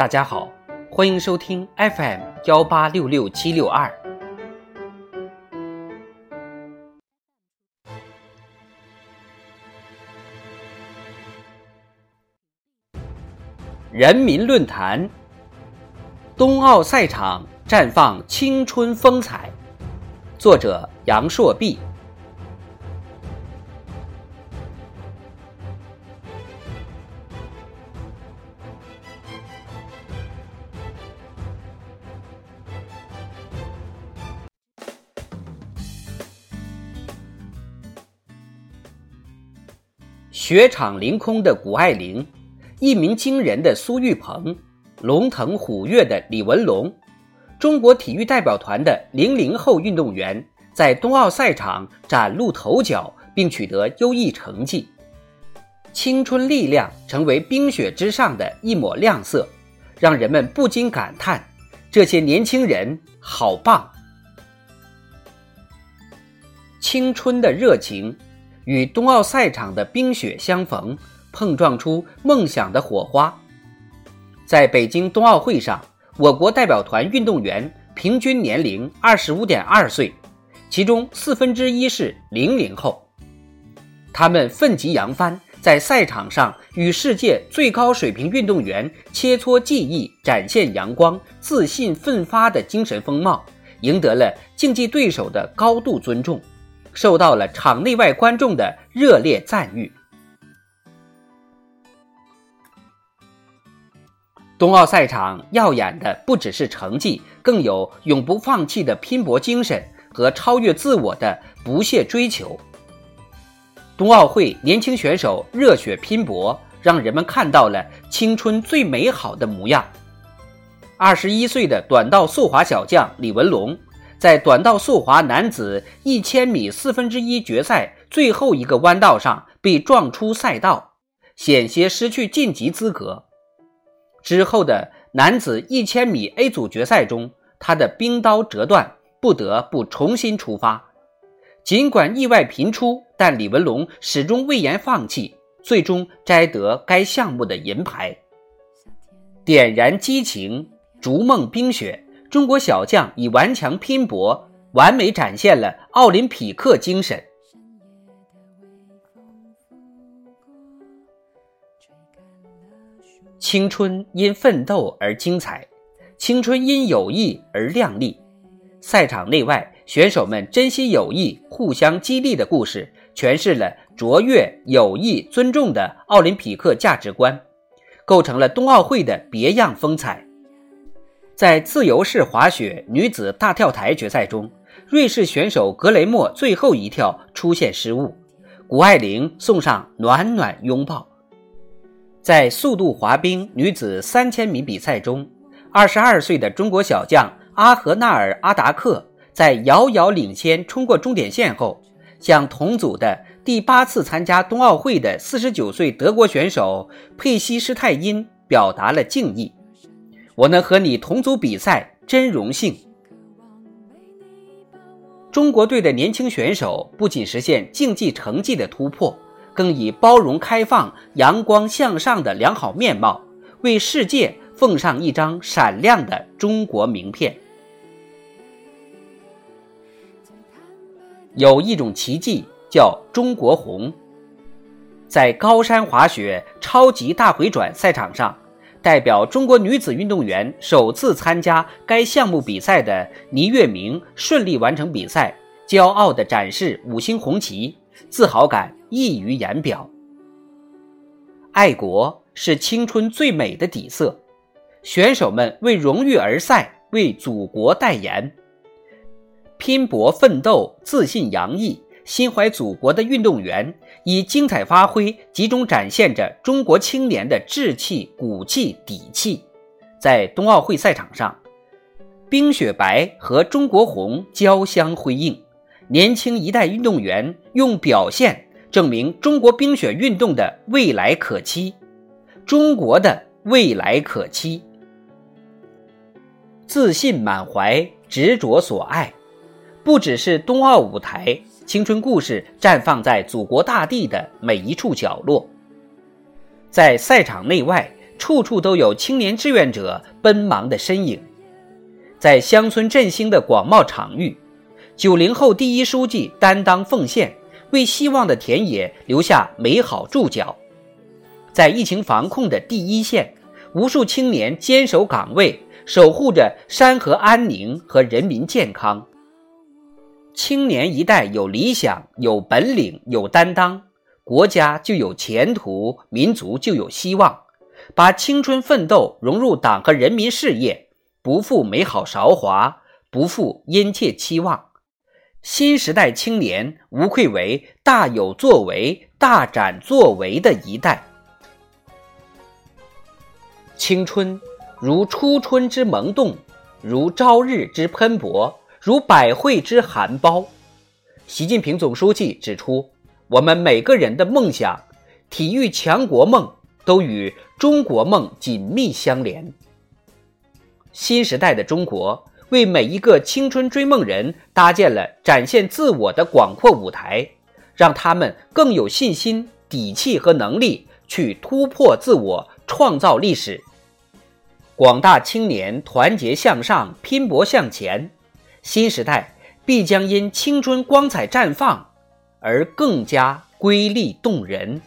大家好，欢迎收听 FM 幺八六六七六二。人民论坛：冬奥赛场绽放青春风采。作者：杨硕碧。雪场凌空的谷爱凌，一鸣惊人的苏玉鹏，龙腾虎跃的李文龙，中国体育代表团的零零后运动员在冬奥赛场崭露头角，并取得优异成绩。青春力量成为冰雪之上的一抹亮色，让人们不禁感叹：这些年轻人好棒！青春的热情。与冬奥赛场的冰雪相逢，碰撞出梦想的火花。在北京冬奥会上，我国代表团运动员平均年龄二十五点二岁，其中四分之一是零零后。他们奋极扬帆，在赛场上与世界最高水平运动员切磋技艺，展现阳光、自信、奋发的精神风貌，赢得了竞技对手的高度尊重。受到了场内外观众的热烈赞誉。冬奥赛场耀眼的不只是成绩，更有永不放弃的拼搏精神和超越自我的不懈追求。冬奥会年轻选手热血拼搏，让人们看到了青春最美好的模样。二十一岁的短道速滑小将李文龙。在短道速滑男子一千米四分之一决赛最后一个弯道上被撞出赛道，险些失去晋级资格。之后的男子一千米 A 组决赛中，他的冰刀折断，不得不重新出发。尽管意外频出，但李文龙始终未言放弃，最终摘得该项目的银牌。点燃激情，逐梦冰雪。中国小将以顽强拼搏，完美展现了奥林匹克精神。青春因奋斗而精彩，青春因友谊而亮丽。赛场内外，选手们珍惜友谊、互相激励的故事，诠释了卓越、友谊、尊重的奥林匹克价值观，构成了冬奥会的别样风采。在自由式滑雪女子大跳台决赛中，瑞士选手格雷莫最后一跳出现失误，谷爱凌送上暖暖拥抱。在速度滑冰女子三千米比赛中，二十二岁的中国小将阿合纳尔阿达克在遥遥领先冲过终点线后，向同组的第八次参加冬奥会的四十九岁德国选手佩西施泰因表达了敬意。我能和你同组比赛，真荣幸。中国队的年轻选手不仅实现竞技成绩的突破，更以包容、开放、阳光向上的良好面貌，为世界奉上一张闪亮的中国名片。有一种奇迹叫中国红，在高山滑雪超级大回转赛场上。代表中国女子运动员首次参加该项目比赛的倪月明顺利完成比赛，骄傲地展示五星红旗，自豪感溢于言表。爱国是青春最美的底色，选手们为荣誉而赛，为祖国代言，拼搏奋斗，自信洋溢。心怀祖国的运动员以精彩发挥，集中展现着中国青年的志气、骨气、底气。在冬奥会赛场上，冰雪白和中国红交相辉映，年轻一代运动员用表现证明中国冰雪运动的未来可期，中国的未来可期。自信满怀，执着所爱，不只是冬奥舞台。青春故事绽放在祖国大地的每一处角落，在赛场内外，处处都有青年志愿者奔忙的身影。在乡村振兴的广袤场域，九零后第一书记担当奉献，为希望的田野留下美好注脚。在疫情防控的第一线，无数青年坚守岗位，守护着山河安宁和人民健康。青年一代有理想、有本领、有担当，国家就有前途，民族就有希望。把青春奋斗融入党和人民事业，不负美好韶华，不负殷切期望。新时代青年无愧为大有作为、大展作为的一代。青春如初春之萌动，如朝日之喷薄，如百卉之含苞。习近平总书记指出，我们每个人的梦想、体育强国梦都与中国梦紧密相连。新时代的中国为每一个青春追梦人搭建了展现自我的广阔舞台，让他们更有信心、底气和能力去突破自我、创造历史。广大青年团结向上，拼搏向前，新时代必将因青春光彩绽放而更加瑰丽动人。